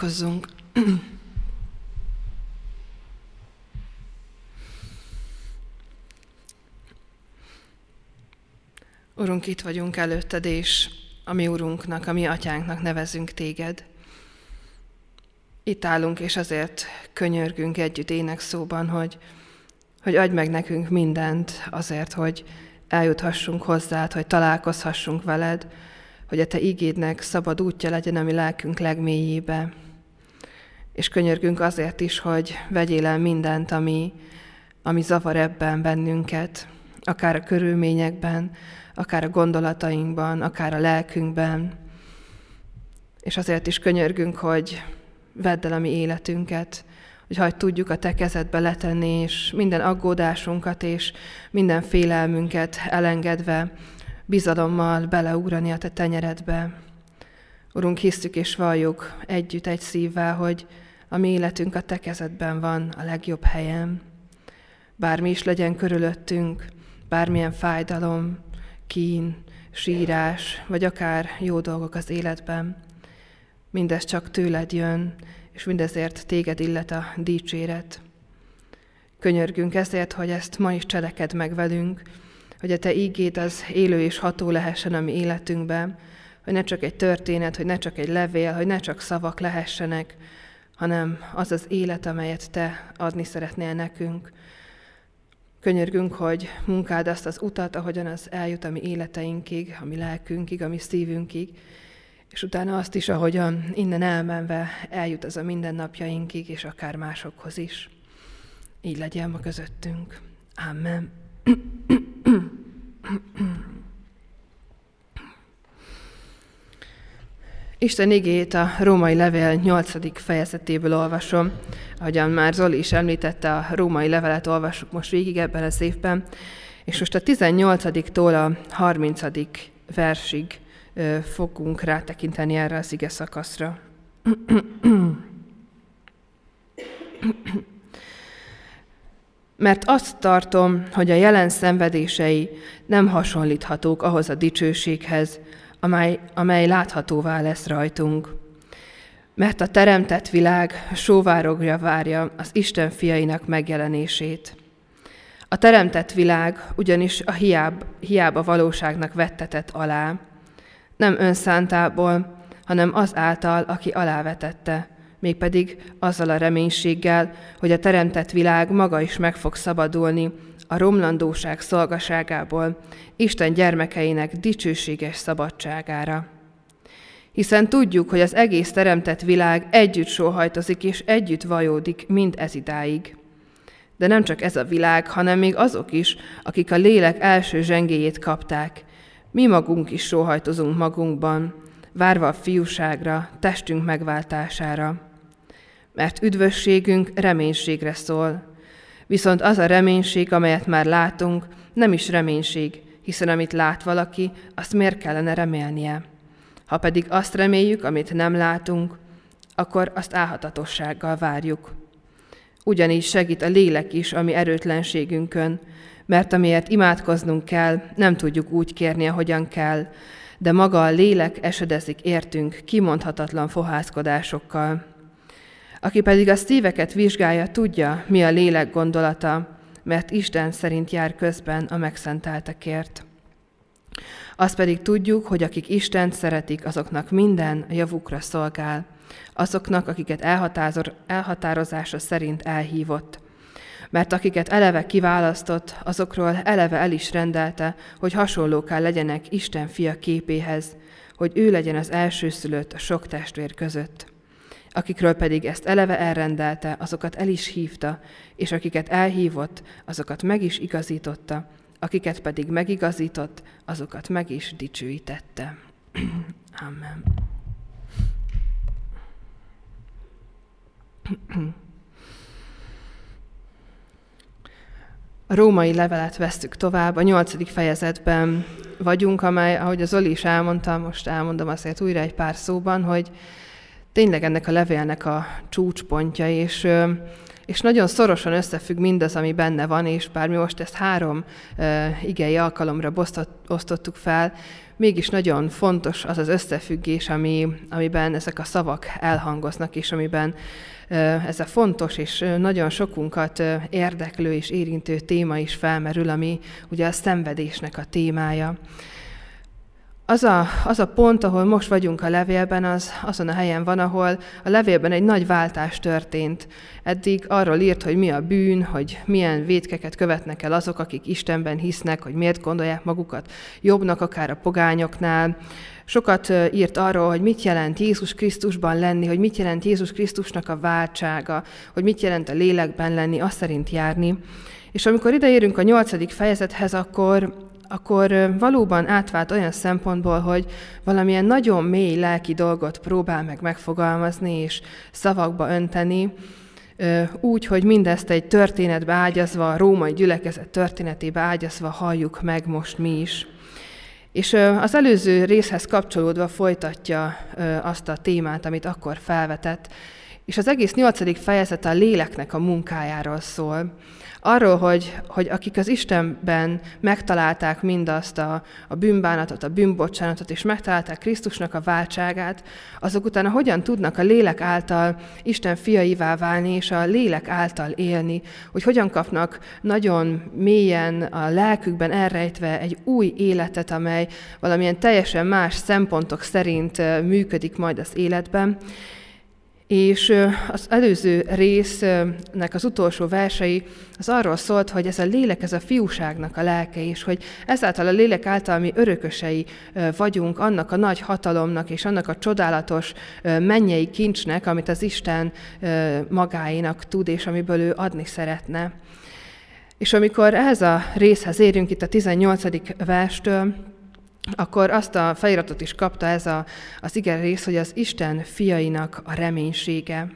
Imádkozzunk. Urunk, itt vagyunk előtted, és a mi Urunknak, a mi Atyánknak nevezünk téged. Itt állunk, és azért könyörgünk együtt énekszóban, hogy, hogy adj meg nekünk mindent azért, hogy eljuthassunk hozzád, hogy találkozhassunk veled, hogy a Te ígédnek szabad útja legyen a mi lelkünk legmélyébe. És könyörgünk azért is, hogy vegyél el mindent, ami, ami zavar ebben bennünket, akár a körülményekben, akár a gondolatainkban, akár a lelkünkben. És azért is könyörgünk, hogy vedd el a mi életünket, hogy hagyd tudjuk a Te kezedbe letenni, és minden aggódásunkat és minden félelmünket elengedve bizalommal beleugrani a te tenyeredbe. Urunk, hisztük és valljuk együtt egy szívvel, hogy a mi életünk a te kezedben van a legjobb helyen. Bármi is legyen körülöttünk, bármilyen Mindez csak tőled jön, és mindezért téged illet a dicséret. Könyörgünk ezért, hogy ezt ma is cseleked meg velünk, hogy a te ígéd az élő és ható lehessen a mi életünkben, hogy ne csak egy történet, hogy ne csak egy levél, hogy ne csak szavak lehessenek, hanem az az élet, amelyet te adni szeretnél nekünk. Könyörgünk, hogy munkád azt az utat, ahogyan az eljut a mi életeinkig, a mi lelkünkig, a mi szívünkig, és utána azt is, ahogyan innen elmenve eljut az a mindennapjainkig, és akár másokhoz is. Így legyen ma közöttünk. Amen. Isten igét a római levél 8. fejezetéből olvasom. Ahogyan már Zoli is említette, a római levelet olvasjuk most végig ebben az évben, és most a 18-tól a 30. versig fogunk rátekinteni erre az ige szakaszra. Mert azt tartom, hogy a jelen szenvedései nem hasonlíthatók ahhoz a dicsőséghez, amely, amely láthatóvá lesz rajtunk. Mert a teremtett világ sóvárogja várja az Isten fiainak megjelenését. A teremtett világ ugyanis a hiáb, hiába valóságnak vettetett alá, nem önszántából, hanem az által, aki alávetette, mégpedig azzal a reménységgel, hogy a teremtett világ maga is meg fog szabadulni a romlandóság szolgaságából, Isten gyermekeinek dicsőséges szabadságára. Hiszen tudjuk, hogy az egész teremtett világ együtt sóhajtozik és együtt vajódik mind ez idáig. De nem csak ez a világ, hanem még azok is, akik a lélek első zsengéjét kapták. Mi magunk is sóhajtozunk magunkban, várva a fiúságra, testünk megváltására. Mert üdvösségünk reménységre szól, Viszont az a reménység, amelyet már látunk, nem is reménység, hiszen amit lát valaki, azt miért kellene remélnie? Ha pedig azt reméljük, amit nem látunk, akkor azt álhatatossággal várjuk. Ugyanígy segít a lélek is a mi erőtlenségünkön, mert amiért imádkoznunk kell, nem tudjuk úgy kérni, ahogyan kell, de maga a lélek esedezik értünk kimondhatatlan fohászkodásokkal. Aki pedig a szíveket vizsgálja, tudja, mi a lélek gondolata, mert Isten szerint jár közben a megszenteltekért. Azt pedig tudjuk, hogy akik Istent szeretik, azoknak minden javukra szolgál, azoknak, akiket elhatározása szerint elhívott. Mert akiket eleve kiválasztott, azokról eleve el is rendelte, hogy hasonlóká legyenek Isten fia képéhez, hogy ő legyen az elsőszülött a sok testvér között. Akikről pedig ezt eleve elrendelte, azokat el is hívta, és akiket elhívott, azokat meg is igazította, akiket pedig megigazított, azokat meg is dicsőítette. Amen. A római levelet vesztük tovább, a nyolcadik fejezetben vagyunk, amely, ahogy az Zoli is elmondta, most elmondom azért újra egy pár szóban, hogy tényleg ennek a levélnek a csúcspontja, és, és nagyon szorosan összefügg mindaz, ami benne van, és bár mi most ezt három igei alkalomra osztottuk fel, mégis nagyon fontos az az összefüggés, ami, amiben ezek a szavak elhangoznak, és amiben ez a fontos és nagyon sokunkat érdeklő és érintő téma is felmerül, ami ugye a szenvedésnek a témája. Az a, az a pont, ahol most vagyunk a levélben, az azon a helyen van, ahol a levélben egy nagy váltás történt. Eddig arról írt, hogy mi a bűn, hogy milyen védkeket követnek el azok, akik Istenben hisznek, hogy miért gondolják magukat jobbnak, akár a pogányoknál. Sokat írt arról, hogy mit jelent Jézus Krisztusban lenni, hogy mit jelent Jézus Krisztusnak a váltsága, hogy mit jelent a lélekben lenni, azt szerint járni. És amikor ideérünk a nyolcadik fejezethez, akkor akkor valóban átvált olyan szempontból, hogy valamilyen nagyon mély lelki dolgot próbál meg megfogalmazni és szavakba önteni, úgy, hogy mindezt egy történetbe ágyazva, a római gyülekezet történetébe ágyazva halljuk meg most mi is. És az előző részhez kapcsolódva folytatja azt a témát, amit akkor felvetett, És az egész nyolcadik fejezet a léleknek a munkájáról szól. Arról, hogy, hogy akik az Istenben megtalálták mindazt a, a bűnbánatot, a bűnbocsánatot, és megtalálták Krisztusnak a váltságát, azok utána hogyan tudnak a lélek által Isten fiaivá válni, és a lélek által élni, hogy hogyan kapnak nagyon mélyen a lelkükben elrejtve egy új életet, amely valamilyen teljesen más szempontok szerint működik majd az életben, és az előző résznek az utolsó versei az arról szólt, hogy ez a lélek, ez a fiúságnak a lelke, és hogy ezáltal a lélek által mi örökösei vagyunk annak a nagy hatalomnak, és annak a csodálatos mennyei kincsnek, amit az Isten magáénak tud, és amiből ő adni szeretne. És amikor ehhez a részhez érünk itt a 18. verstől, akkor azt a feliratot is kapta ez a, az igen rész, hogy az Isten fiainak a reménysége.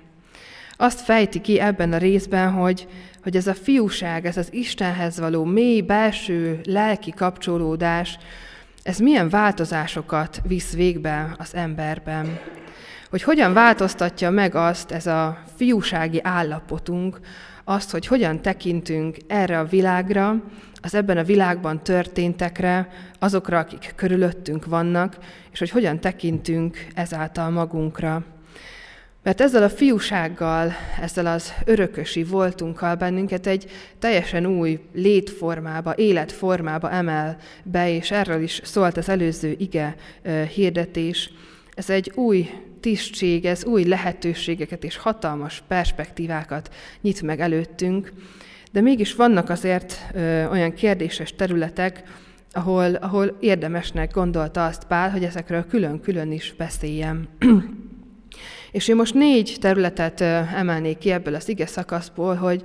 Azt fejti ki ebben a részben, hogy, hogy ez a fiúság, ez az Istenhez való mély belső lelki kapcsolódás, ez milyen változásokat visz végbe az emberben. Hogy hogyan változtatja meg azt ez a fiúsági állapotunk, azt, hogy hogyan tekintünk erre a világra, az ebben a világban történtekre, azokra, akik körülöttünk vannak, és hogy hogyan tekintünk ezáltal magunkra. Mert ezzel a fiúsággal, ezzel az örökösi voltunkkal bennünket egy teljesen új létformába, életformába emel be, és erről is szólt az előző ige hirdetés. Ez egy új tisztség, ez új lehetőségeket és hatalmas perspektívákat nyit meg előttünk, de mégis vannak azért ö, olyan kérdéses területek, ahol, ahol érdemesnek gondolta azt Pál, hogy ezekről külön-külön is beszéljem. és én most négy területet emelnék ki ebből az ige szakaszból, hogy,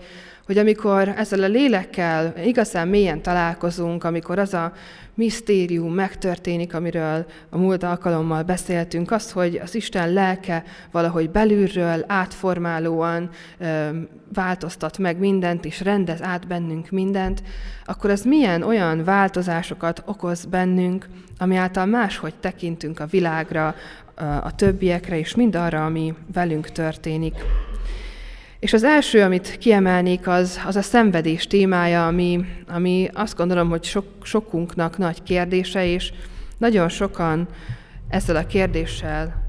hogy amikor ezzel a lélekkel igazán mélyen találkozunk, amikor az a misztérium megtörténik, amiről a múlt alkalommal beszéltünk, az, hogy az Isten lelke valahogy belülről átformálóan ö, változtat meg mindent, és rendez át bennünk mindent, akkor ez milyen olyan változásokat okoz bennünk, ami által máshogy tekintünk a világra, a többiekre, és mindarra, ami velünk történik. És az első, amit kiemelnék, az, az a szenvedés témája, ami, ami azt gondolom, hogy sok, sokunknak nagy kérdése, és nagyon sokan ezzel a kérdéssel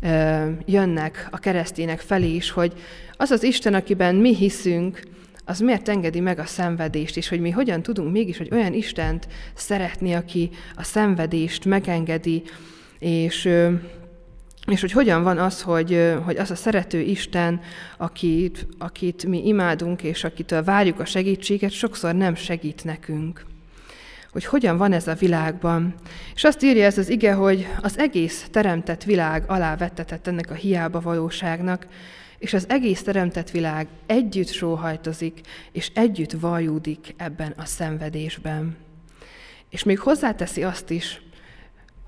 ö, jönnek a keresztények felé is, hogy az az Isten, akiben mi hiszünk, az miért engedi meg a szenvedést, és hogy mi hogyan tudunk mégis hogy olyan Istent szeretni, aki a szenvedést megengedi, és és hogy hogyan van az, hogy, hogy az a szerető Isten, akit, akit mi imádunk, és akitől várjuk a segítséget, sokszor nem segít nekünk. Hogy hogyan van ez a világban. És azt írja ez az ige, hogy az egész teremtett világ alá vettetett ennek a hiába valóságnak, és az egész teremtett világ együtt sóhajtozik, és együtt vajúdik ebben a szenvedésben. És még hozzáteszi azt is,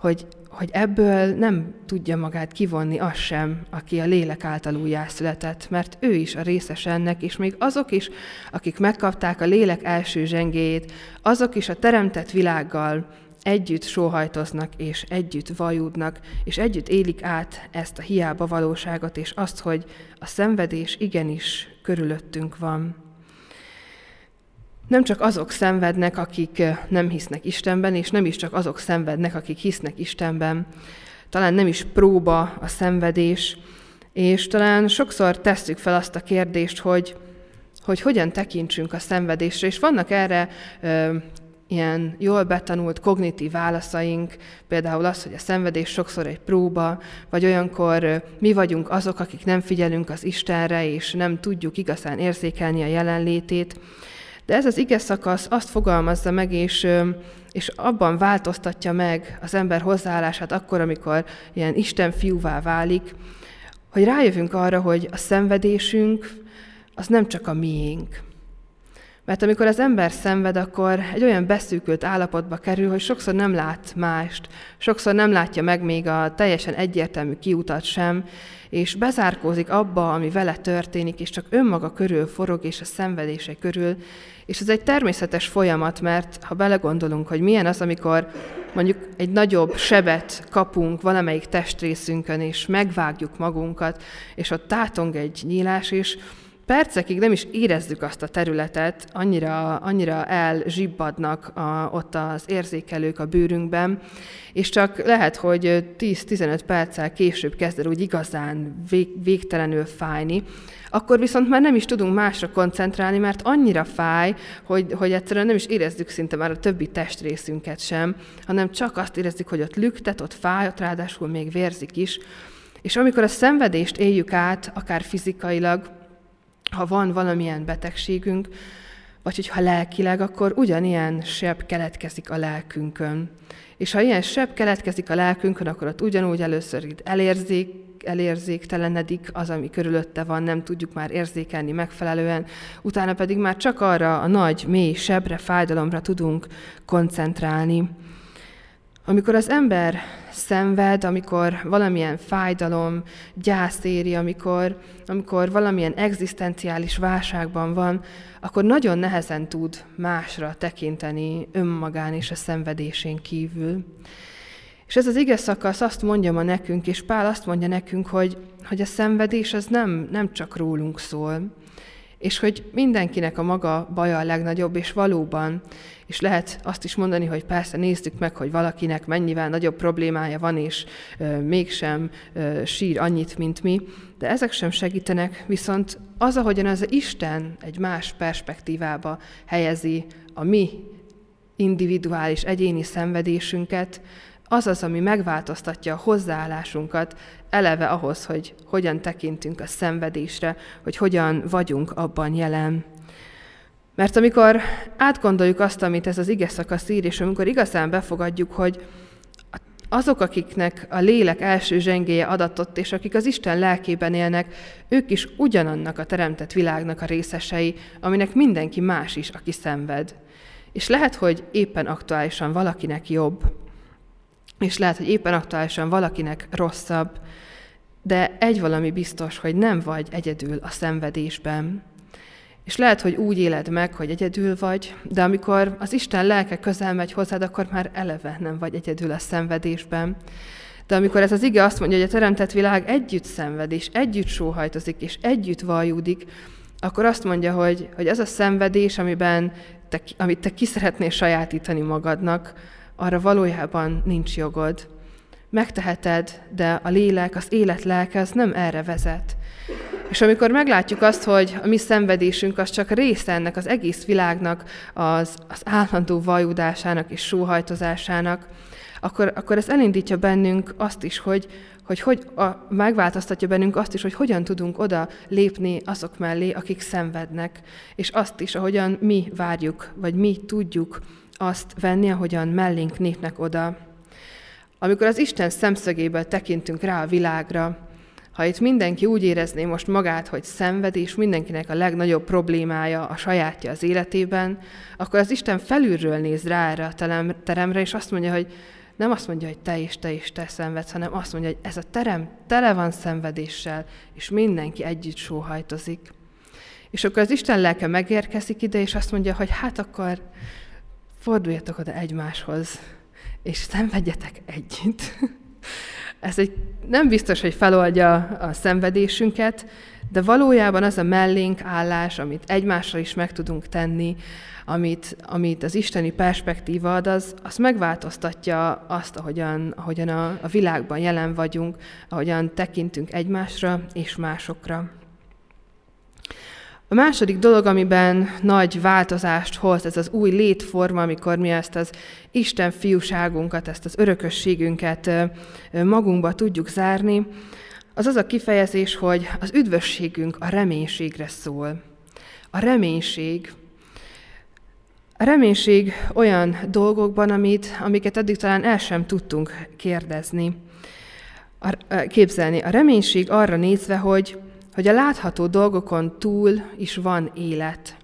hogy hogy ebből nem tudja magát kivonni az sem, aki a lélek által újjászületett, mert ő is a részes ennek, és még azok is, akik megkapták a lélek első zsengéjét, azok is a teremtett világgal együtt sóhajtoznak, és együtt vajúdnak, és együtt élik át ezt a hiába valóságot, és azt, hogy a szenvedés igenis körülöttünk van. Nem csak azok szenvednek, akik nem hisznek Istenben, és nem is csak azok szenvednek, akik hisznek Istenben. Talán nem is próba a szenvedés, és talán sokszor tesszük fel azt a kérdést, hogy, hogy hogyan tekintsünk a szenvedésre, és vannak erre ö, ilyen jól betanult kognitív válaszaink, például az, hogy a szenvedés sokszor egy próba, vagy olyankor mi vagyunk azok, akik nem figyelünk az Istenre, és nem tudjuk igazán érzékelni a jelenlétét. De ez az ige szakasz azt fogalmazza meg, és, és abban változtatja meg az ember hozzáállását akkor, amikor ilyen Isten fiúvá válik, hogy rájövünk arra, hogy a szenvedésünk az nem csak a miénk, Mert amikor az ember szenved, akkor egy olyan beszűkült állapotba kerül, hogy sokszor nem lát mást, sokszor nem látja meg még a teljesen egyértelmű kiutat sem, és bezárkózik abba, ami vele történik, és csak önmaga körül forog, és a szenvedése körül. És ez egy természetes folyamat, mert ha belegondolunk, hogy milyen az, amikor mondjuk egy nagyobb sebet kapunk valamelyik testrészünkön, és megvágjuk magunkat, és ott tátong egy nyílás, és percekig nem is érezzük azt a területet, annyira, annyira elzsibbadnak a, ott az érzékelők a bőrünkben, és csak lehet, hogy 10-15 perccel később kezd el úgy igazán vég, végtelenül fájni, akkor viszont már nem is tudunk másra koncentrálni, mert annyira fáj, hogy, hogy egyszerűen nem is érezzük szinte már a többi testrészünket sem, hanem csak azt érezzük, hogy ott lüktet, ott fáj, ott ráadásul még vérzik is. És amikor a szenvedést éljük át, akár fizikailag, ha van valamilyen betegségünk, vagy hogyha lelkileg, akkor ugyanilyen seb keletkezik a lelkünkön. És ha ilyen seb keletkezik a lelkünkön, akkor ott ugyanúgy először itt elérzik, elérzéktelenedik az, ami körülötte van, nem tudjuk már érzékelni megfelelően, utána pedig már csak arra a nagy, mély sebre, fájdalomra tudunk koncentrálni. Amikor az ember szenved, amikor valamilyen fájdalom, gyász éri, amikor, amikor valamilyen egzisztenciális válságban van, akkor nagyon nehezen tud másra tekinteni önmagán és a szenvedésén kívül. És ez az ige szakasz azt mondja ma nekünk, és Pál azt mondja nekünk, hogy, hogy a szenvedés az nem, nem csak rólunk szól, és hogy mindenkinek a maga baja a legnagyobb, és valóban, és lehet azt is mondani, hogy persze néztük meg, hogy valakinek mennyivel nagyobb problémája van, és ö, mégsem ö, sír annyit, mint mi, de ezek sem segítenek, viszont az, ahogyan az Isten egy más perspektívába helyezi a mi individuális, egyéni szenvedésünket, az az, ami megváltoztatja a hozzáállásunkat eleve ahhoz, hogy hogyan tekintünk a szenvedésre, hogy hogyan vagyunk abban jelen. Mert amikor átgondoljuk azt, amit ez az ige szakasz ír, és amikor igazán befogadjuk, hogy azok, akiknek a lélek első zsengéje adatott, és akik az Isten lelkében élnek, ők is ugyanannak a teremtett világnak a részesei, aminek mindenki más is, aki szenved. És lehet, hogy éppen aktuálisan valakinek jobb, és lehet, hogy éppen aktuálisan valakinek rosszabb, de egy valami biztos, hogy nem vagy egyedül a szenvedésben. És lehet, hogy úgy éled meg, hogy egyedül vagy, de amikor az Isten lelke közel megy hozzád, akkor már eleve nem vagy egyedül a szenvedésben. De amikor ez az ige azt mondja, hogy a teremtett világ együtt szenved, és együtt sóhajtozik, és együtt vajúdik, akkor azt mondja, hogy, hogy az a szenvedés, amiben te, amit te ki szeretnél sajátítani magadnak, arra valójában nincs jogod. Megteheted, de a lélek, az élet lelke az nem erre vezet. És amikor meglátjuk azt, hogy a mi szenvedésünk az csak része ennek az egész világnak, az, az állandó vajudásának és sóhajtozásának, akkor, akkor ez elindítja bennünk azt is, hogy, hogy, hogy a, megváltoztatja bennünk azt is, hogy hogyan tudunk oda lépni azok mellé, akik szenvednek, és azt is, ahogyan mi várjuk, vagy mi tudjuk azt venni, ahogyan mellénk népnek oda. Amikor az Isten szemszögéből tekintünk rá a világra, ha itt mindenki úgy érezné most magát, hogy szenved, és mindenkinek a legnagyobb problémája a sajátja az életében, akkor az Isten felülről néz rá erre a teremre, és azt mondja, hogy nem azt mondja, hogy te is, te is, te szenvedsz, hanem azt mondja, hogy ez a terem tele van szenvedéssel, és mindenki együtt sóhajtozik. És akkor az Isten lelke megérkezik ide, és azt mondja, hogy hát akkor forduljatok oda egymáshoz, és szenvedjetek együtt. Ez egy, nem biztos, hogy feloldja a szenvedésünket, de valójában az a mellénk állás, amit egymásra is meg tudunk tenni, amit, amit az isteni perspektíva ad, az, az megváltoztatja azt, ahogyan, ahogyan a, a világban jelen vagyunk, ahogyan tekintünk egymásra és másokra. A második dolog, amiben nagy változást hoz, ez az új létforma, amikor mi ezt az Isten fiúságunkat, ezt az örökösségünket magunkba tudjuk zárni, az az a kifejezés, hogy az üdvösségünk a reménységre szól. A reménység. A reménység olyan dolgokban, amit, amiket eddig talán el sem tudtunk kérdezni, képzelni. A reménység arra nézve, hogy hogy a látható dolgokon túl is van élet.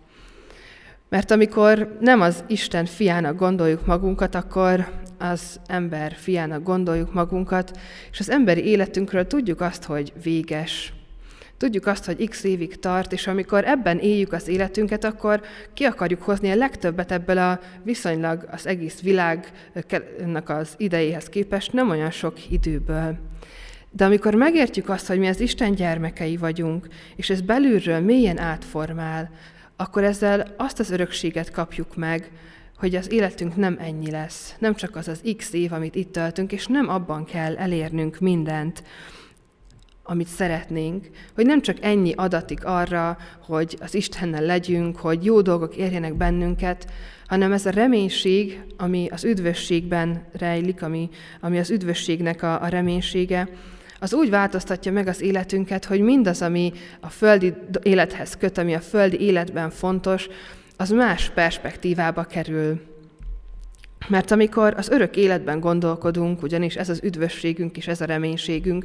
Mert amikor nem az Isten fiának gondoljuk magunkat, akkor az ember fiának gondoljuk magunkat, és az emberi életünkről tudjuk azt, hogy véges. Tudjuk azt, hogy x évig tart, és amikor ebben éljük az életünket, akkor ki akarjuk hozni a legtöbbet ebből a viszonylag az egész világnak az idejéhez képest nem olyan sok időből. De amikor megértjük azt, hogy mi az Isten gyermekei vagyunk, és ez belülről mélyen átformál, akkor ezzel azt az örökséget kapjuk meg, hogy az életünk nem ennyi lesz, nem csak az az x év, amit itt töltünk, és nem abban kell elérnünk mindent, amit szeretnénk, hogy nem csak ennyi adatik arra, hogy az Istennel legyünk, hogy jó dolgok érjenek bennünket, hanem ez a reménység, ami az üdvösségben rejlik, ami, ami az üdvösségnek a, a reménysége, az úgy változtatja meg az életünket, hogy mindaz, ami a földi élethez köt, ami a földi életben fontos, az más perspektívába kerül. Mert amikor az örök életben gondolkodunk, ugyanis ez az üdvösségünk és ez a reménységünk,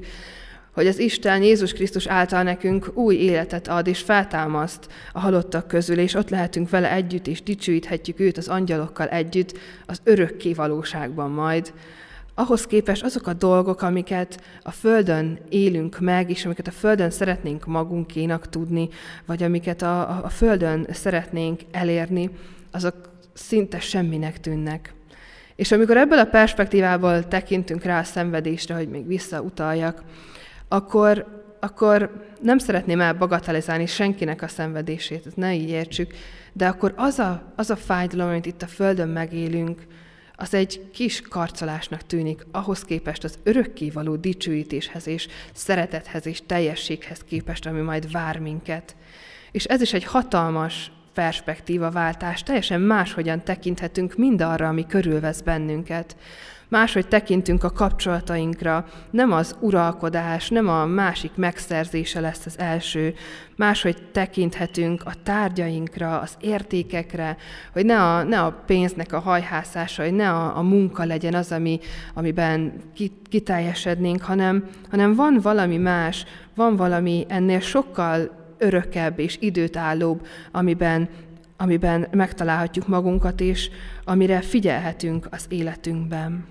hogy az Isten Jézus Krisztus által nekünk új életet ad és feltámaszt a halottak közül, és ott lehetünk vele együtt, és dicsőíthetjük őt az angyalokkal együtt az örökké valóságban majd, ahhoz képest azok a dolgok, amiket a Földön élünk meg, és amiket a Földön szeretnénk magunkénak tudni, vagy amiket a, a Földön szeretnénk elérni, azok szinte semminek tűnnek. És amikor ebből a perspektívából tekintünk rá a szenvedésre, hogy még visszautaljak, akkor, akkor nem szeretném elbagatelizálni senkinek a szenvedését, ne így értsük, de akkor az a, az a fájdalom, amit itt a Földön megélünk, az egy kis karcolásnak tűnik ahhoz képest az örökkévaló dicsőítéshez és szeretethez és teljességhez képest, ami majd vár minket. És ez is egy hatalmas perspektívaváltás, teljesen máshogyan tekinthetünk mindarra, ami körülvesz bennünket máshogy tekintünk a kapcsolatainkra, nem az uralkodás, nem a másik megszerzése lesz az első, máshogy tekinthetünk a tárgyainkra, az értékekre, hogy ne a, ne a pénznek a hajhászása, hogy ne a, a munka legyen az, ami, amiben kiteljesednénk, hanem, hanem van valami más, van valami ennél sokkal örökebb és időtállóbb, amiben amiben megtalálhatjuk magunkat, és amire figyelhetünk az életünkben.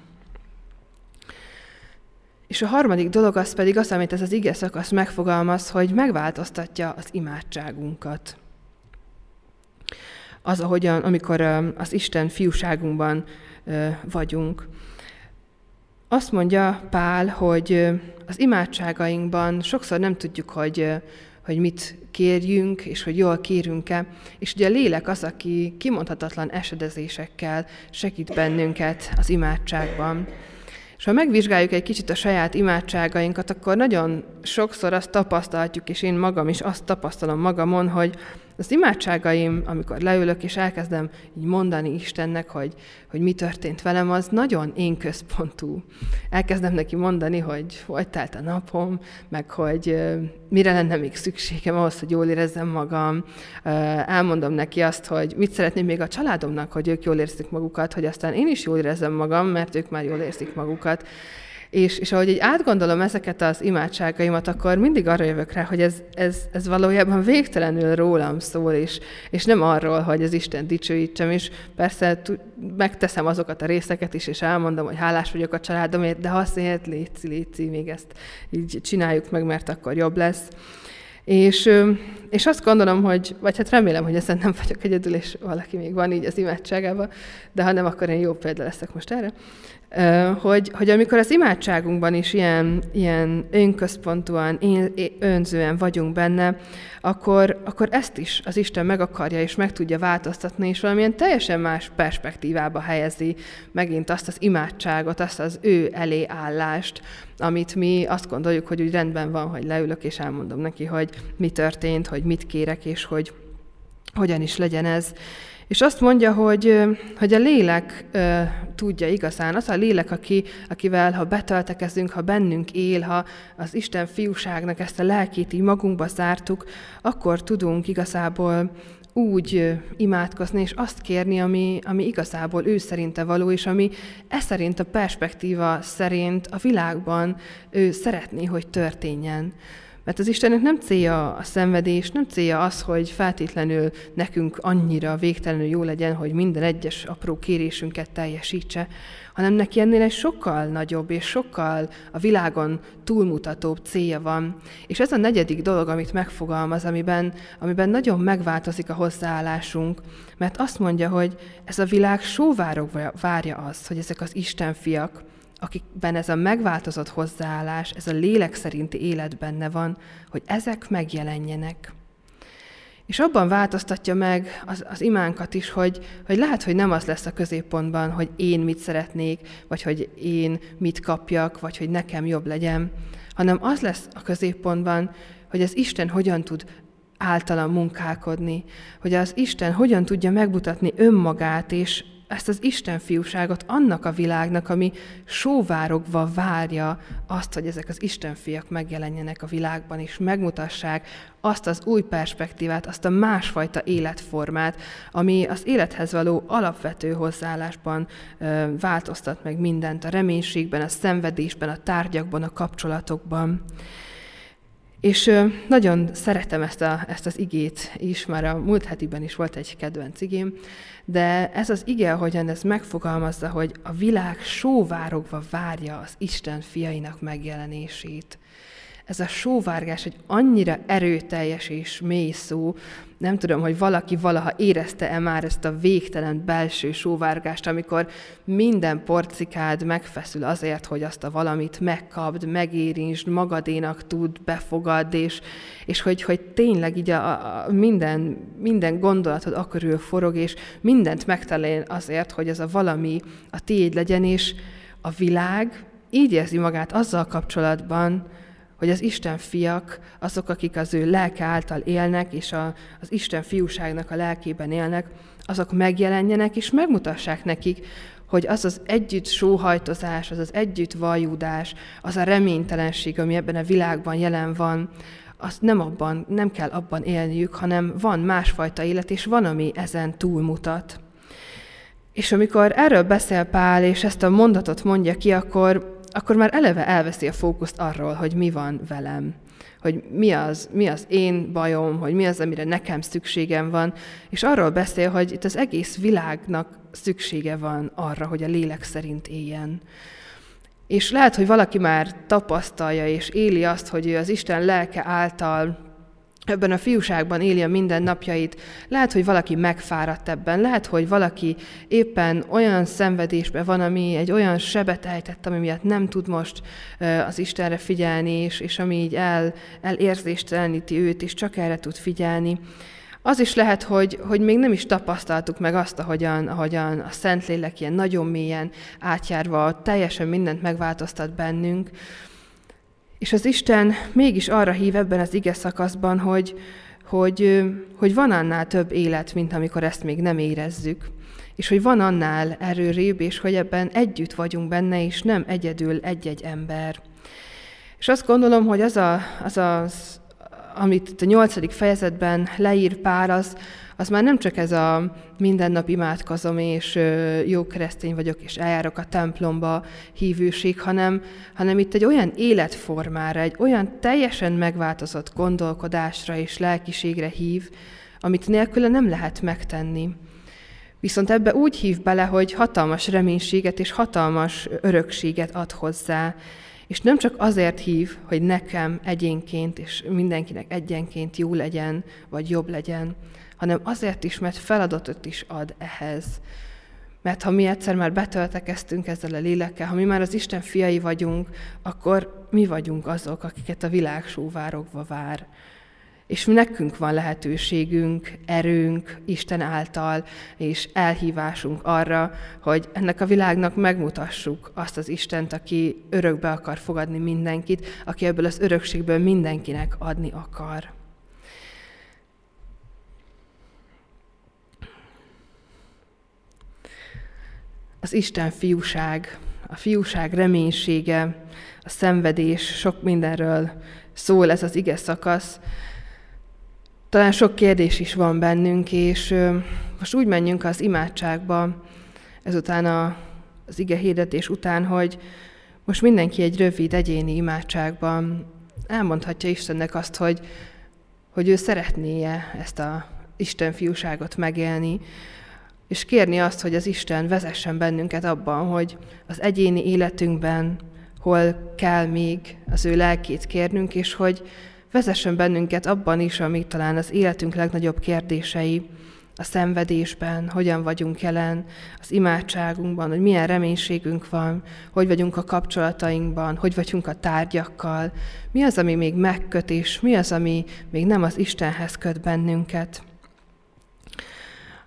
És a harmadik dolog az pedig az, amit ez az ige szakasz megfogalmaz, hogy megváltoztatja az imádságunkat. Az, ahogyan, amikor az Isten fiúságunkban vagyunk. Azt mondja Pál, hogy az imádságainkban sokszor nem tudjuk, hogy, hogy mit kérjünk, és hogy jól kérünk-e. És ugye a lélek az, aki kimondhatatlan esedezésekkel segít bennünket az imádságban. És ha megvizsgáljuk egy kicsit a saját imádságainkat, akkor nagyon sokszor azt tapasztalhatjuk, és én magam is azt tapasztalom magamon, hogy az imádságaim, amikor leülök és elkezdem így mondani Istennek, hogy, hogy mi történt velem, az nagyon én központú. Elkezdem neki mondani, hogy hogy telt a napom, meg hogy mire lenne még szükségem ahhoz, hogy jól érezzem magam. Elmondom neki azt, hogy mit szeretném még a családomnak, hogy ők jól érzik magukat, hogy aztán én is jól érezzem magam, mert ők már jól érzik magukat. És, és ahogy így átgondolom ezeket az imádságaimat, akkor mindig arra jövök rá, hogy ez, ez, ez valójában végtelenül rólam szól, és, és nem arról, hogy az Isten dicsőítsem, és persze megteszem azokat a részeket is, és elmondom, hogy hálás vagyok a családomért, de mondja, léci, léci, még ezt így csináljuk meg, mert akkor jobb lesz. És, és azt gondolom, hogy, vagy hát remélem, hogy ezen nem vagyok egyedül, és valaki még van így az imádságában, de ha nem, akkor én jó példa leszek most erre, hogy, hogy amikor az imádságunkban is ilyen, ilyen önközpontúan, önzően vagyunk benne, akkor, akkor ezt is az Isten meg akarja és meg tudja változtatni, és valamilyen teljesen más perspektívába helyezi megint azt az imádságot, azt az ő elé állást, amit mi azt gondoljuk, hogy úgy rendben van, hogy leülök és elmondom neki, hogy mi történt, hogy mit kérek, és hogy hogyan is legyen ez. És azt mondja, hogy, hogy a lélek tudja igazán, az a lélek, aki, akivel, ha betöltekezünk, ha bennünk él, ha az Isten fiúságnak ezt a lelkét így magunkba zártuk, akkor tudunk igazából úgy imádkozni, és azt kérni, ami, ami igazából ő szerinte való, és ami e szerint a perspektíva szerint a világban ő szeretné, hogy történjen. Mert az Istennek nem célja a szenvedés, nem célja az, hogy feltétlenül nekünk annyira végtelenül jó legyen, hogy minden egyes apró kérésünket teljesítse, hanem neki ennél egy sokkal nagyobb és sokkal a világon túlmutatóbb célja van. És ez a negyedik dolog, amit megfogalmaz, amiben, amiben nagyon megváltozik a hozzáállásunk, mert azt mondja, hogy ez a világ sóvárogva várja azt, hogy ezek az Isten fiak, akikben ez a megváltozott hozzáállás, ez a lélek szerinti élet benne van, hogy ezek megjelenjenek. És abban változtatja meg az, az imánkat is, hogy, hogy lehet, hogy nem az lesz a középpontban, hogy én mit szeretnék, vagy hogy én mit kapjak, vagy hogy nekem jobb legyen, hanem az lesz a középpontban, hogy az Isten hogyan tud általam munkálkodni, hogy az Isten hogyan tudja megmutatni önmagát, és ezt az Isten fiúságot annak a világnak, ami sóvárogva várja azt, hogy ezek az Isten fiak megjelenjenek a világban, és megmutassák azt az új perspektívát, azt a másfajta életformát, ami az élethez való alapvető hozzáállásban ö, változtat meg mindent, a reménységben, a szenvedésben, a tárgyakban, a kapcsolatokban. És nagyon szeretem ezt, a, ezt az igét is, már a múlt hetiben is volt egy kedvenc igém, de ez az ige, ahogyan ez megfogalmazza, hogy a világ sóvárogva várja az Isten fiainak megjelenését ez a sóvárgás egy annyira erőteljes és mély szó, nem tudom, hogy valaki valaha érezte-e már ezt a végtelen belső sóvárgást, amikor minden porcikád megfeszül azért, hogy azt a valamit megkapd, megérintsd, magadénak tud, befogadd, és, és hogy, hogy tényleg így a, a minden, minden gondolatod akörül forog, és mindent megtalál azért, hogy ez a valami a tiéd legyen, és a világ így érzi magát azzal kapcsolatban, hogy az Isten fiak, azok, akik az ő lelke által élnek, és a, az Isten fiúságnak a lelkében élnek, azok megjelenjenek, és megmutassák nekik, hogy az az együtt sóhajtozás, az az együtt vajúdás, az a reménytelenség, ami ebben a világban jelen van, azt nem abban, nem kell abban élniük, hanem van másfajta élet, és van, ami ezen túlmutat. És amikor erről beszél Pál, és ezt a mondatot mondja ki, akkor akkor már eleve elveszi a fókuszt arról, hogy mi van velem, hogy mi az, mi az én bajom, hogy mi az, amire nekem szükségem van, és arról beszél, hogy itt az egész világnak szüksége van arra, hogy a lélek szerint éljen. És lehet, hogy valaki már tapasztalja és éli azt, hogy ő az Isten lelke által ebben a fiúságban éli a mindennapjait. Lehet, hogy valaki megfáradt ebben, lehet, hogy valaki éppen olyan szenvedésben van, ami egy olyan sebet ejtett, ami miatt nem tud most az Istenre figyelni, és, és ami így el, elérzésteleníti őt, és csak erre tud figyelni. Az is lehet, hogy, hogy még nem is tapasztaltuk meg azt, ahogyan, ahogyan a Szentlélek ilyen nagyon mélyen átjárva teljesen mindent megváltoztat bennünk, és az Isten mégis arra hív ebben az ige szakaszban, hogy, hogy, hogy van annál több élet, mint amikor ezt még nem érezzük. És hogy van annál erőrébb, és hogy ebben együtt vagyunk benne, és nem egyedül egy-egy ember. És azt gondolom, hogy az, a, az az, amit a nyolcadik fejezetben leír Pál, az, az már nem csak ez a minden nap imádkozom, és jó keresztény vagyok, és eljárok a templomba hívőség, hanem, hanem itt egy olyan életformára, egy olyan teljesen megváltozott gondolkodásra és lelkiségre hív, amit nélküle nem lehet megtenni. Viszont ebbe úgy hív bele, hogy hatalmas reménységet és hatalmas örökséget ad hozzá, és nem csak azért hív, hogy nekem egyénként és mindenkinek egyenként jó legyen, vagy jobb legyen, hanem azért is, mert feladatot is ad ehhez. Mert ha mi egyszer már betöltekeztünk ezzel a lélekkel, ha mi már az Isten fiai vagyunk, akkor mi vagyunk azok, akiket a világ sóvárogva vár. És nekünk van lehetőségünk, erőnk Isten által, és elhívásunk arra, hogy ennek a világnak megmutassuk azt az Istent, aki örökbe akar fogadni mindenkit, aki ebből az örökségből mindenkinek adni akar. az Isten fiúság, a fiúság reménysége, a szenvedés, sok mindenről szól ez az ige szakasz. Talán sok kérdés is van bennünk, és most úgy menjünk az imádságba, ezután a, az ige hirdetés után, hogy most mindenki egy rövid egyéni imádságban elmondhatja Istennek azt, hogy, hogy ő szeretnéje ezt a Isten fiúságot megélni, és kérni azt, hogy az Isten vezessen bennünket abban, hogy az egyéni életünkben hol kell még az ő lelkét kérnünk, és hogy vezessen bennünket abban is, ami talán az életünk legnagyobb kérdései, a szenvedésben, hogyan vagyunk jelen, az imádságunkban, hogy milyen reménységünk van, hogy vagyunk a kapcsolatainkban, hogy vagyunk a tárgyakkal, mi az, ami még megköt, és mi az, ami még nem az Istenhez köt bennünket.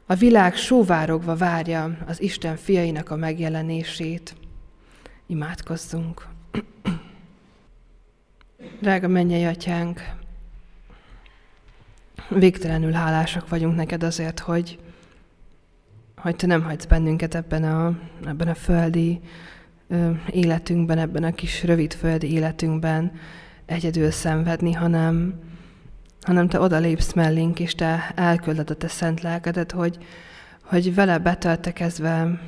A világ sóvárogva várja az Isten fiainak a megjelenését. Imádkozzunk. Drága mennyei atyánk, végtelenül hálásak vagyunk neked azért, hogy, hogy te nem hagysz bennünket ebben a, ebben a földi ö, életünkben, ebben a kis rövid földi életünkben egyedül szenvedni, hanem, hanem te odalépsz mellénk, és te elkülded a te szent lelkedet, hogy, hogy vele betöltekezve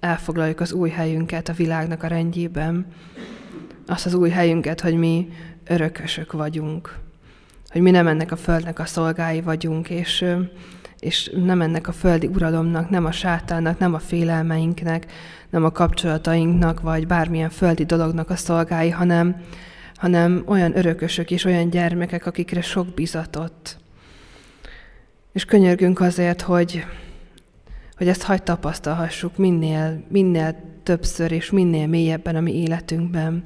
elfoglaljuk az új helyünket a világnak a rendjében, azt az új helyünket, hogy mi örökösök vagyunk, hogy mi nem ennek a földnek a szolgái vagyunk, és, és nem ennek a földi uralomnak, nem a sátának, nem a félelmeinknek, nem a kapcsolatainknak, vagy bármilyen földi dolognak a szolgái, hanem, hanem olyan örökösök és olyan gyermekek, akikre sok bizatott. És könyörgünk azért, hogy, hogy ezt hagyd tapasztalhassuk minél, minél többször és minél mélyebben a mi életünkben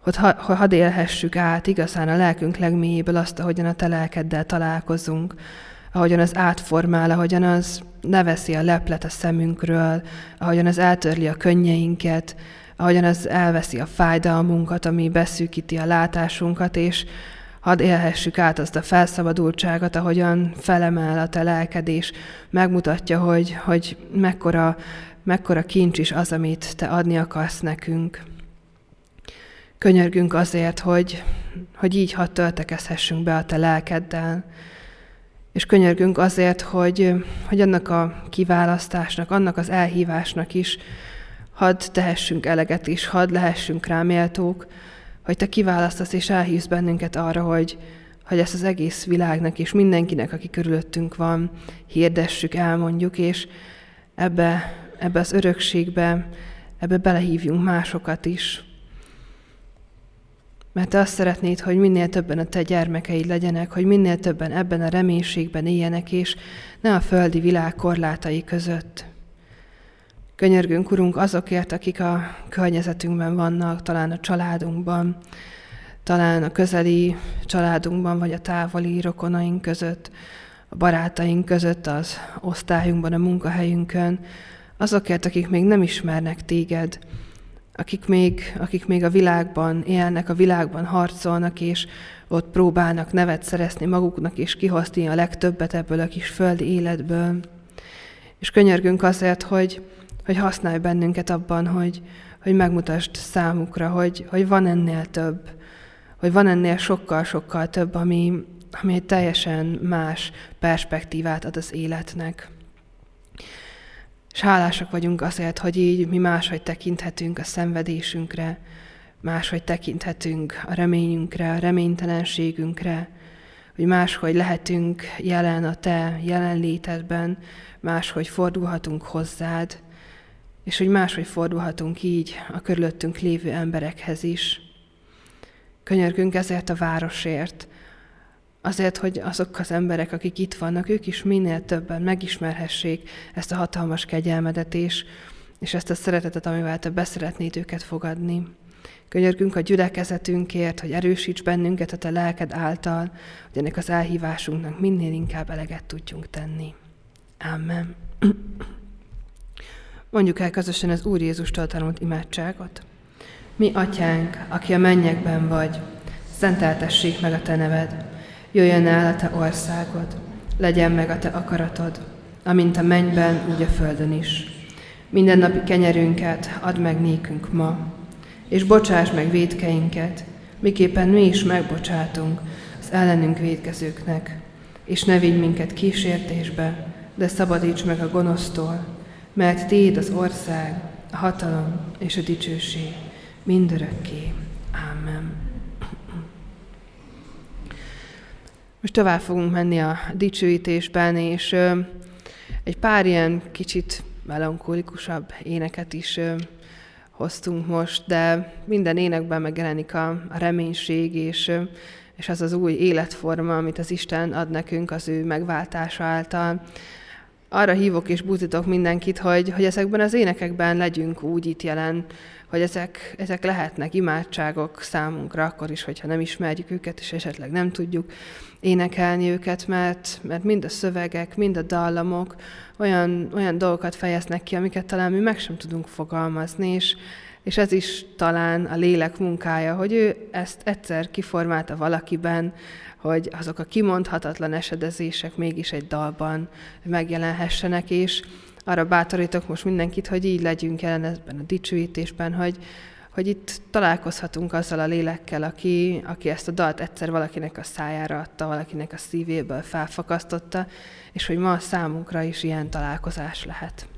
hogy ha, hadd élhessük át igazán a lelkünk legmélyéből azt, ahogyan a te lelkeddel találkozunk, ahogyan az átformál, ahogyan az leveszi a leplet a szemünkről, ahogyan az eltörli a könnyeinket, ahogyan az elveszi a fájdalmunkat, ami beszűkíti a látásunkat, és hadd élhessük át azt a felszabadultságot, ahogyan felemel a te lelked, és megmutatja, hogy, hogy mekkora, mekkora kincs is az, amit te adni akarsz nekünk. Könyörgünk azért, hogy, hogy így hadd töltekezhessünk be a te lelkeddel, és könyörgünk azért, hogy, hogy annak a kiválasztásnak, annak az elhívásnak is hadd tehessünk eleget is, hadd lehessünk rá méltók, hogy te kiválasztasz és elhívsz bennünket arra, hogy, hogy ezt az egész világnak és mindenkinek, aki körülöttünk van, hirdessük, elmondjuk, és ebbe, ebbe az örökségbe, ebbe belehívjunk másokat is, mert te azt szeretnéd, hogy minél többen a te gyermekeid legyenek, hogy minél többen ebben a reménységben éljenek, és ne a földi világ korlátai között. Könyörgünk, Urunk, azokért, akik a környezetünkben vannak, talán a családunkban, talán a közeli családunkban, vagy a távoli rokonaink között, a barátaink között, az osztályunkban, a munkahelyünkön, azokért, akik még nem ismernek téged, akik még, akik még a világban élnek, a világban harcolnak, és ott próbálnak nevet szerezni maguknak, és kihozni a legtöbbet ebből a kis földi életből. És könyörgünk azért, hogy, hogy használj bennünket abban, hogy, hogy megmutasd számukra, hogy, hogy van ennél több, hogy van ennél sokkal-sokkal több, ami, ami egy teljesen más perspektívát ad az életnek. És hálásak vagyunk azért, hogy így mi máshogy tekinthetünk a szenvedésünkre, máshogy tekinthetünk a reményünkre, a reménytelenségünkre, hogy máshogy lehetünk jelen a Te jelenlétedben, máshogy fordulhatunk hozzád, és hogy máshogy fordulhatunk így a körülöttünk lévő emberekhez is. Könyörgünk ezért a városért, Azért, hogy azok az emberek, akik itt vannak, ők is minél többen megismerhessék ezt a hatalmas kegyelmedet és, és ezt a szeretetet, amivel te beszeretnéd őket fogadni. Könyörgünk a gyülekezetünkért, hogy erősíts bennünket a te lelked által, hogy ennek az elhívásunknak minél inkább eleget tudjunk tenni. Amen. Mondjuk el közösen az Úr Jézustól tanult imádságot. Mi, atyánk, aki a mennyekben vagy, szenteltessék meg a te neved, jöjjön el a te országod, legyen meg a te akaratod, amint a mennyben, úgy a földön is. Minden napi kenyerünket add meg nékünk ma, és bocsáss meg védkeinket, miképpen mi is megbocsátunk az ellenünk védkezőknek, és ne vigy minket kísértésbe, de szabadíts meg a gonosztól, mert Téd az ország, a hatalom és a dicsőség mindörökké. Amen. Most tovább fogunk menni a dicsőítésben, és egy pár ilyen kicsit melankolikusabb éneket is hoztunk most, de minden énekben megjelenik a, reménység, és, és az az új életforma, amit az Isten ad nekünk az ő megváltása által. Arra hívok és búzítok mindenkit, hogy, hogy ezekben az énekekben legyünk úgy itt jelen, hogy ezek, ezek lehetnek imádságok számunkra, akkor is, hogyha nem ismerjük őket, és esetleg nem tudjuk énekelni őket, mert, mert mind a szövegek, mind a dallamok olyan, olyan dolgokat fejeznek ki, amiket talán mi meg sem tudunk fogalmazni, és, és ez is talán a lélek munkája, hogy ő ezt egyszer kiformálta valakiben, hogy azok a kimondhatatlan esedezések mégis egy dalban megjelenhessenek, és arra bátorítok most mindenkit, hogy így legyünk jelen ebben a dicsőítésben, hogy, hogy itt találkozhatunk azzal a lélekkel, aki, aki ezt a dalt egyszer valakinek a szájára adta, valakinek a szívéből felfakasztotta, és hogy ma számunkra is ilyen találkozás lehet.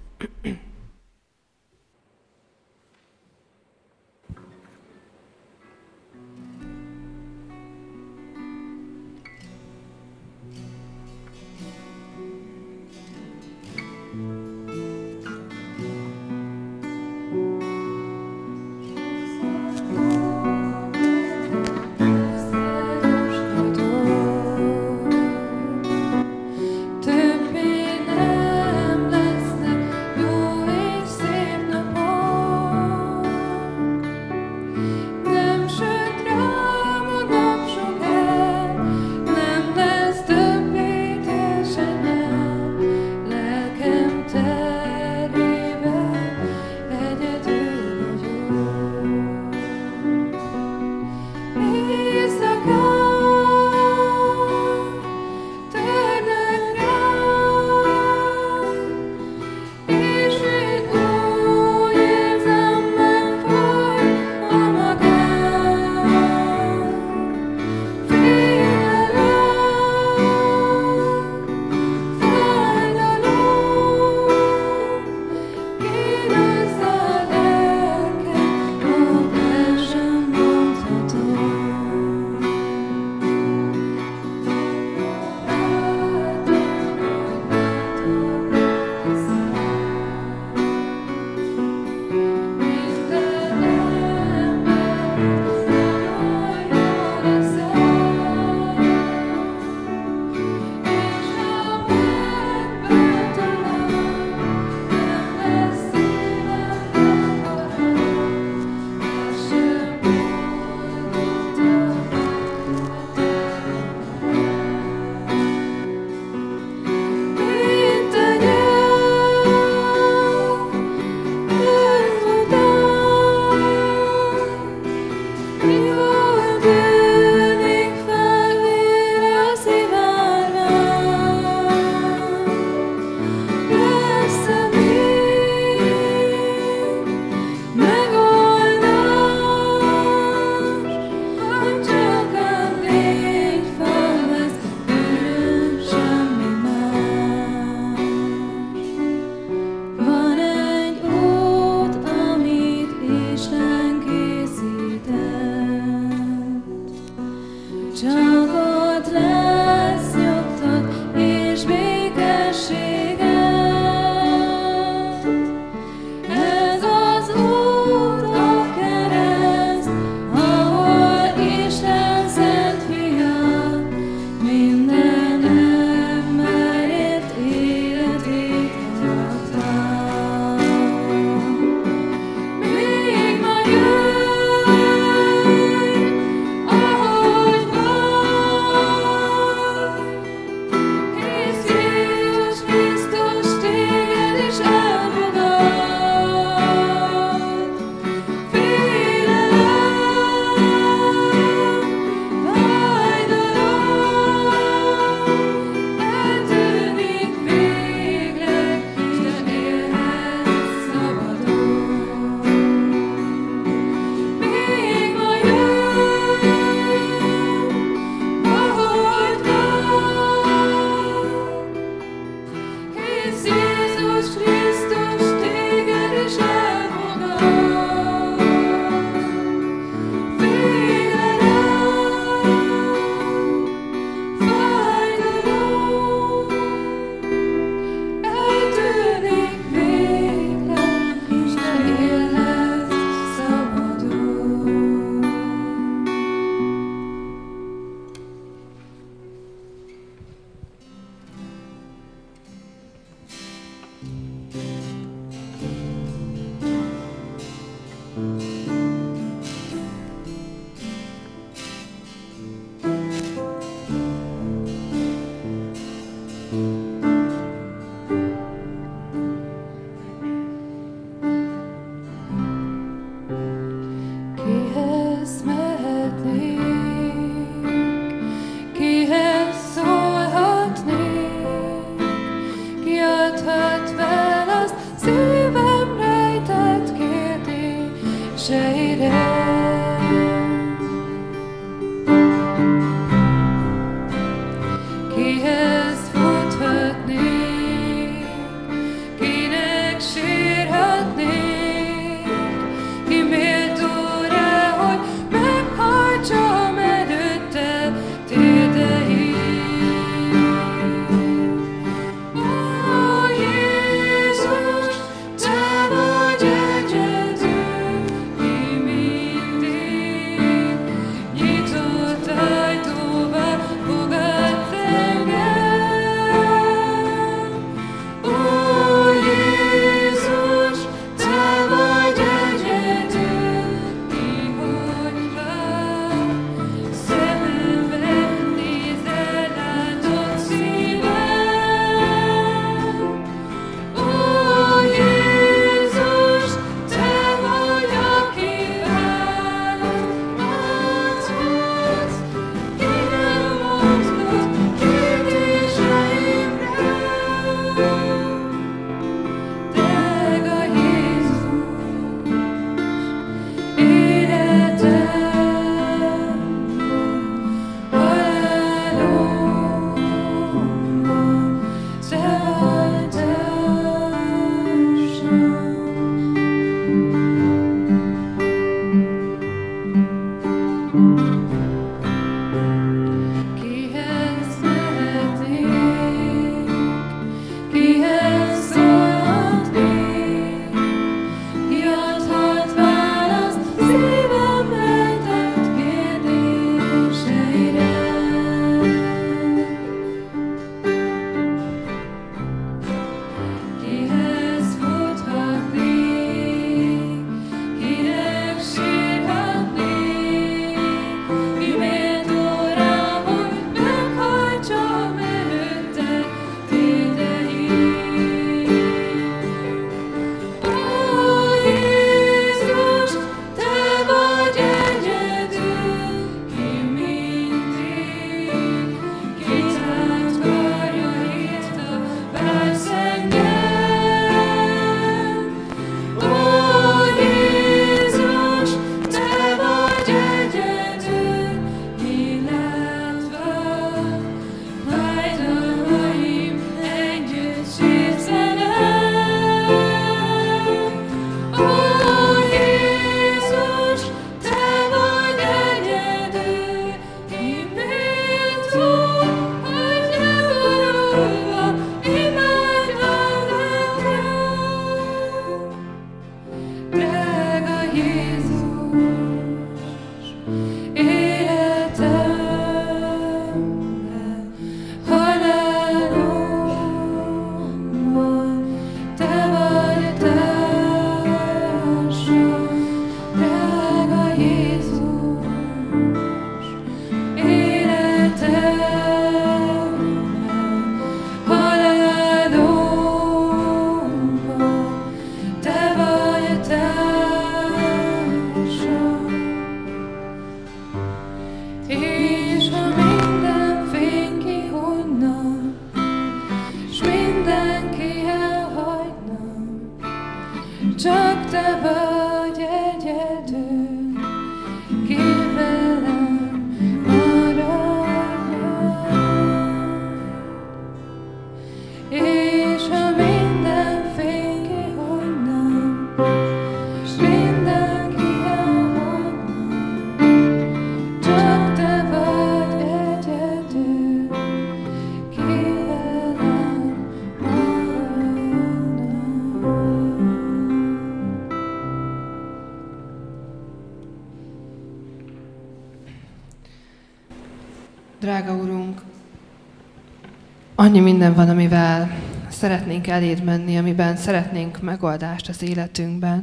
Minden van, amivel szeretnénk eléd menni, amiben szeretnénk megoldást az életünkben,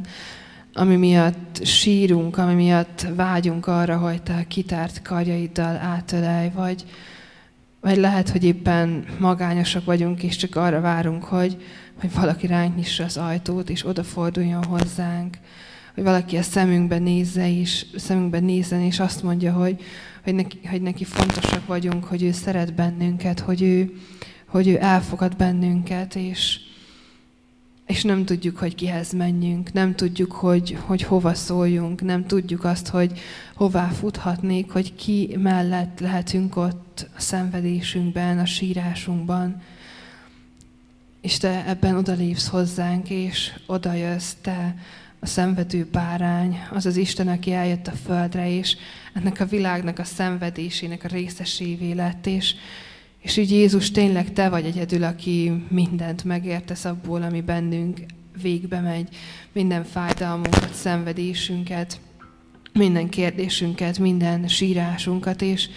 ami miatt sírunk, ami miatt vágyunk arra, hogy te kitárt karjaiddal átölelj, vagy, vagy lehet, hogy éppen magányosak vagyunk, és csak arra várunk, hogy, hogy valaki ránk nyissa az ajtót, és odaforduljon hozzánk, hogy valaki a szemünkbe nézze, és szemünkbe nézzen, és azt mondja, hogy, hogy neki, hogy neki fontosak vagyunk, hogy ő szeret bennünket, hogy ő, hogy ő elfogad bennünket, és, és nem tudjuk, hogy kihez menjünk, nem tudjuk, hogy, hogy hova szóljunk, nem tudjuk azt, hogy hová futhatnék, hogy ki mellett lehetünk ott a szenvedésünkben, a sírásunkban. És te ebben odalépsz hozzánk, és odajössz te a szenvedő bárány, az az Isten, aki eljött a földre, és ennek a világnak a szenvedésének a részesévé lett, és, és így Jézus tényleg te vagy egyedül, aki mindent megértesz abból, ami bennünk végbe megy, minden fájdalmunkat, szenvedésünket, minden kérdésünket, minden sírásunkat, és,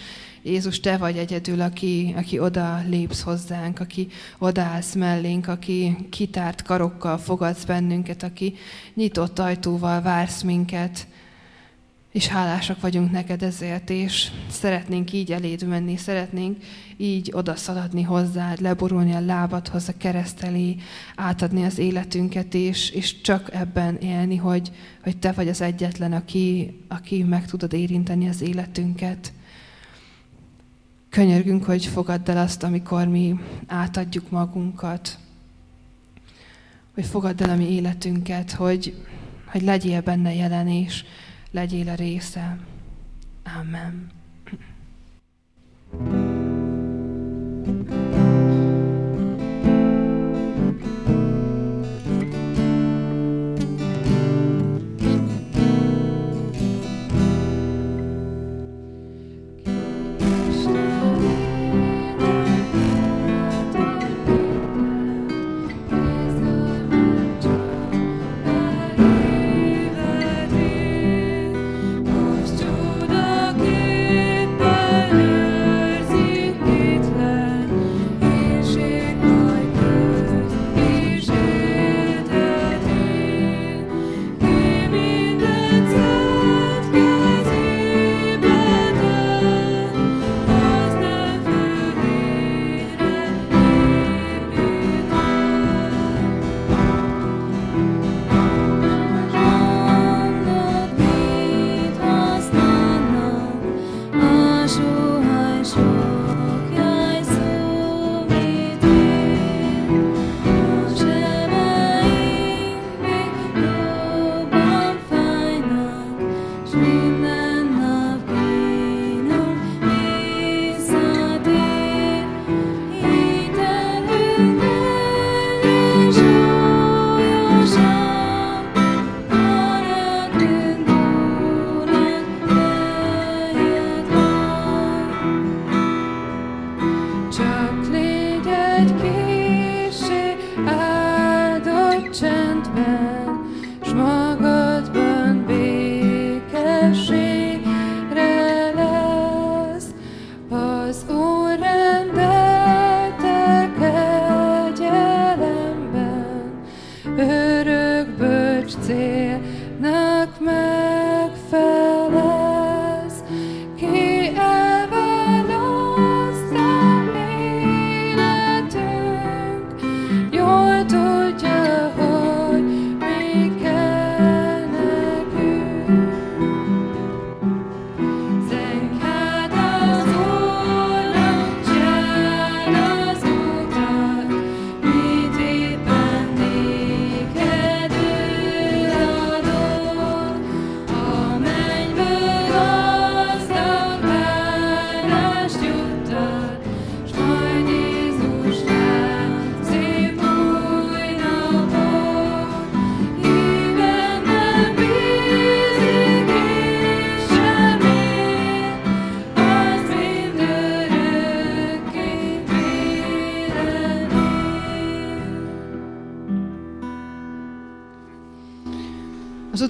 Jézus, Te vagy egyedül, aki, aki oda lépsz hozzánk, aki odaállsz mellénk, aki kitárt karokkal fogadsz bennünket, aki nyitott ajtóval vársz minket, és hálásak vagyunk neked ezért, és szeretnénk így eléd menni, szeretnénk így odaszaladni hozzád, leborulni a lábadhoz, a kereszt elé, átadni az életünket, és, és csak ebben élni, hogy, hogy te vagy az egyetlen, aki, aki meg tudod érinteni az életünket. Könyörgünk, hogy fogadd el azt, amikor mi átadjuk magunkat, hogy fogadd el a mi életünket, hogy, hogy legyél benne jelen és legyél a része. Amen. thank you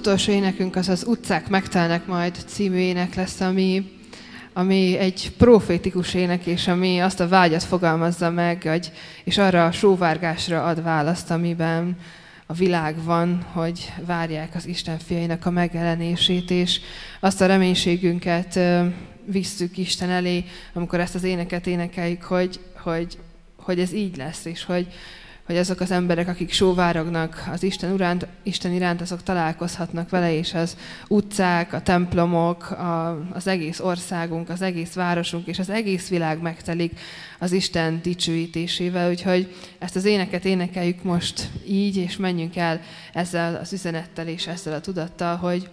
utolsó énekünk az az Utcák megtelnek majd című ének lesz, ami, ami egy profétikus ének, és ami azt a vágyat fogalmazza meg, hogy, és arra a sóvárgásra ad választ, amiben a világ van, hogy várják az Isten fiainak a megjelenését, és azt a reménységünket visszük Isten elé, amikor ezt az éneket énekeljük, hogy, hogy, hogy ez így lesz, és hogy, hogy azok az emberek, akik sóvárognak az Isten, uránt, Isten iránt, azok találkozhatnak vele, és az utcák, a templomok, a, az egész országunk, az egész városunk, és az egész világ megtelik az Isten dicsőítésével. Úgyhogy ezt az éneket énekeljük most így, és menjünk el ezzel az üzenettel és ezzel a tudattal, hogy,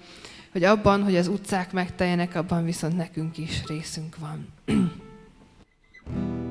hogy abban, hogy az utcák megteljenek, abban viszont nekünk is részünk van.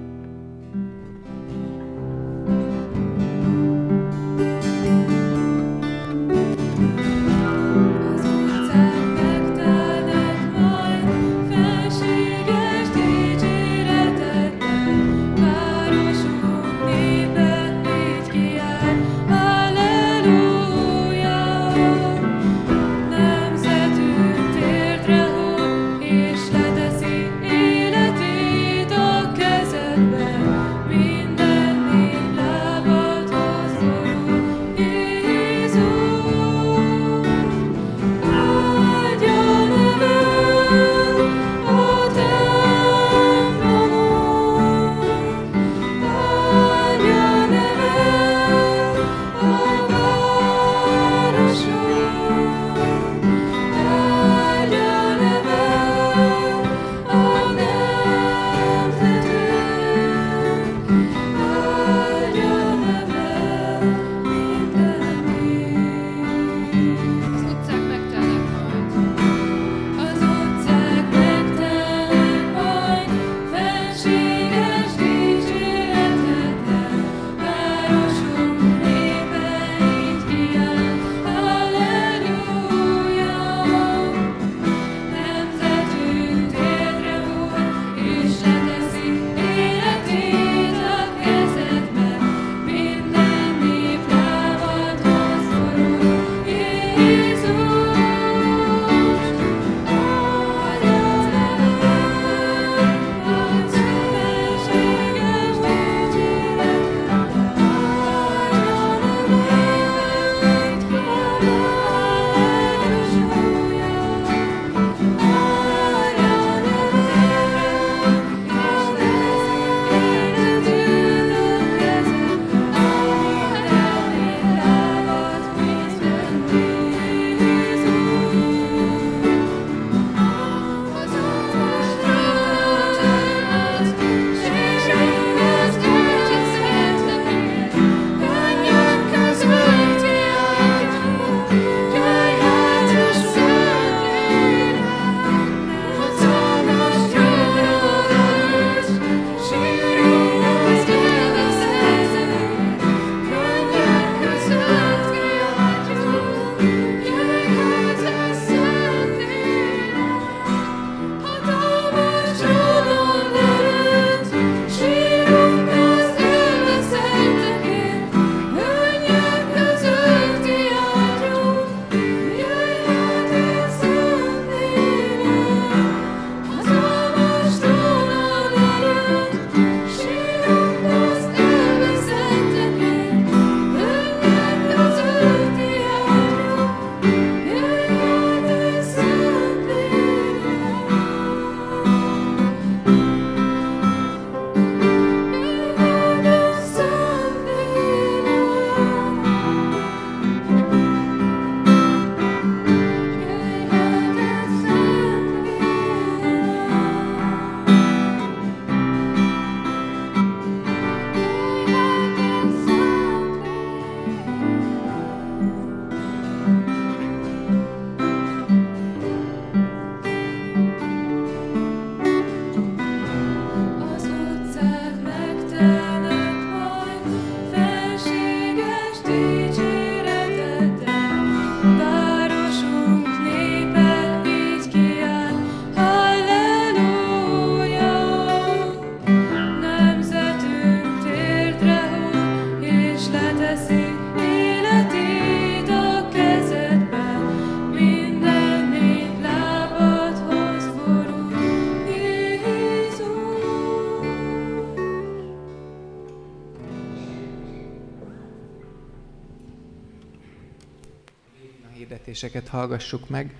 hirdetéseket hallgassuk meg.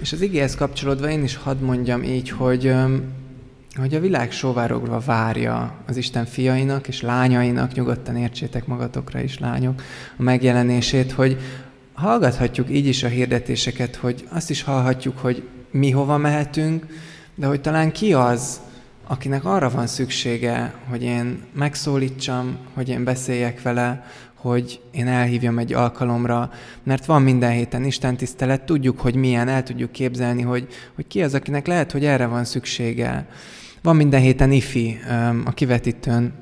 És az igéhez kapcsolódva én is hadd mondjam így, hogy, hogy a világ sóvárogva várja az Isten fiainak és lányainak, nyugodtan értsétek magatokra is lányok, a megjelenését, hogy hallgathatjuk így is a hirdetéseket, hogy azt is hallhatjuk, hogy mi hova mehetünk, de hogy talán ki az, akinek arra van szüksége, hogy én megszólítsam, hogy én beszéljek vele, hogy én elhívjam egy alkalomra, mert van minden héten Isten tisztelet, tudjuk, hogy milyen, el tudjuk képzelni, hogy, hogy ki az, akinek lehet, hogy erre van szüksége. Van minden héten ifi a kivetítőn,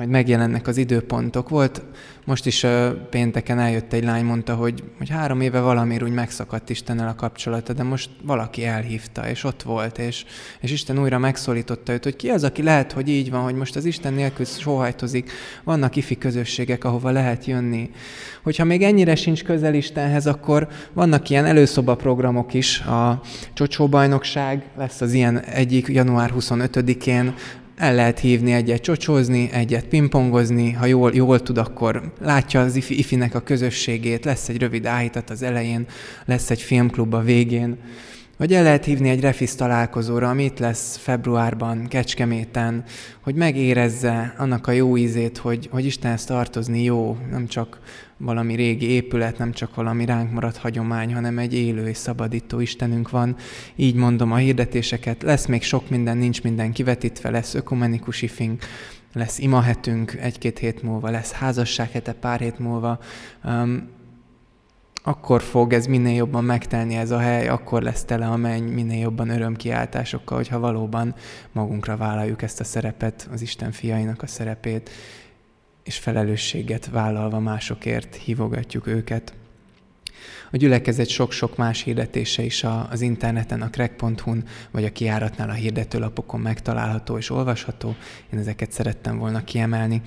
majd megjelennek az időpontok. Volt most is uh, pénteken eljött egy lány, mondta, hogy, hogy három éve valamiért úgy megszakadt Istennel a kapcsolata, de most valaki elhívta, és ott volt, és, és Isten újra megszólította őt, hogy ki az, aki lehet, hogy így van, hogy most az Isten nélkül sóhajtozik, vannak ifi közösségek, ahova lehet jönni. Hogyha még ennyire sincs közel Istenhez, akkor vannak ilyen előszoba programok is, a Csocsóbajnokság lesz az ilyen egyik január 25-én, el lehet hívni egyet csocsózni, egyet pingpongozni, ha jól, jól tud, akkor látja az ifi, ifinek a közösségét, lesz egy rövid áhítat az elején, lesz egy filmklub a végén, vagy el lehet hívni egy refisz találkozóra, amit lesz februárban, Kecskeméten, hogy megérezze annak a jó ízét, hogy, hogy Istenhez tartozni jó, nem csak valami régi épület, nem csak valami ránk maradt hagyomány, hanem egy élő és szabadító Istenünk van. Így mondom a hirdetéseket, lesz még sok minden, nincs minden kivetítve, lesz ökumenikus ifink, lesz imahetünk egy-két hét múlva, lesz házassághete pár hét múlva. Um, akkor fog ez minél jobban megtelni ez a hely, akkor lesz tele a menny minél jobban örömkiáltásokkal, hogyha valóban magunkra vállaljuk ezt a szerepet, az Isten fiainak a szerepét, és felelősséget vállalva másokért hívogatjuk őket. A gyülekezet sok-sok más hirdetése is az interneten, a crack.hu-n, vagy a kiáratnál a hirdetőlapokon megtalálható és olvasható. Én ezeket szerettem volna kiemelni.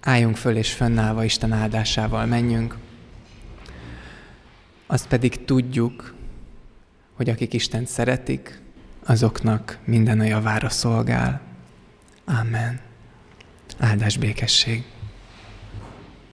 Álljunk föl és fönnállva Isten áldásával menjünk. Azt pedig tudjuk, hogy akik Isten szeretik, azoknak minden a javára szolgál. Amen. Áldás békesség.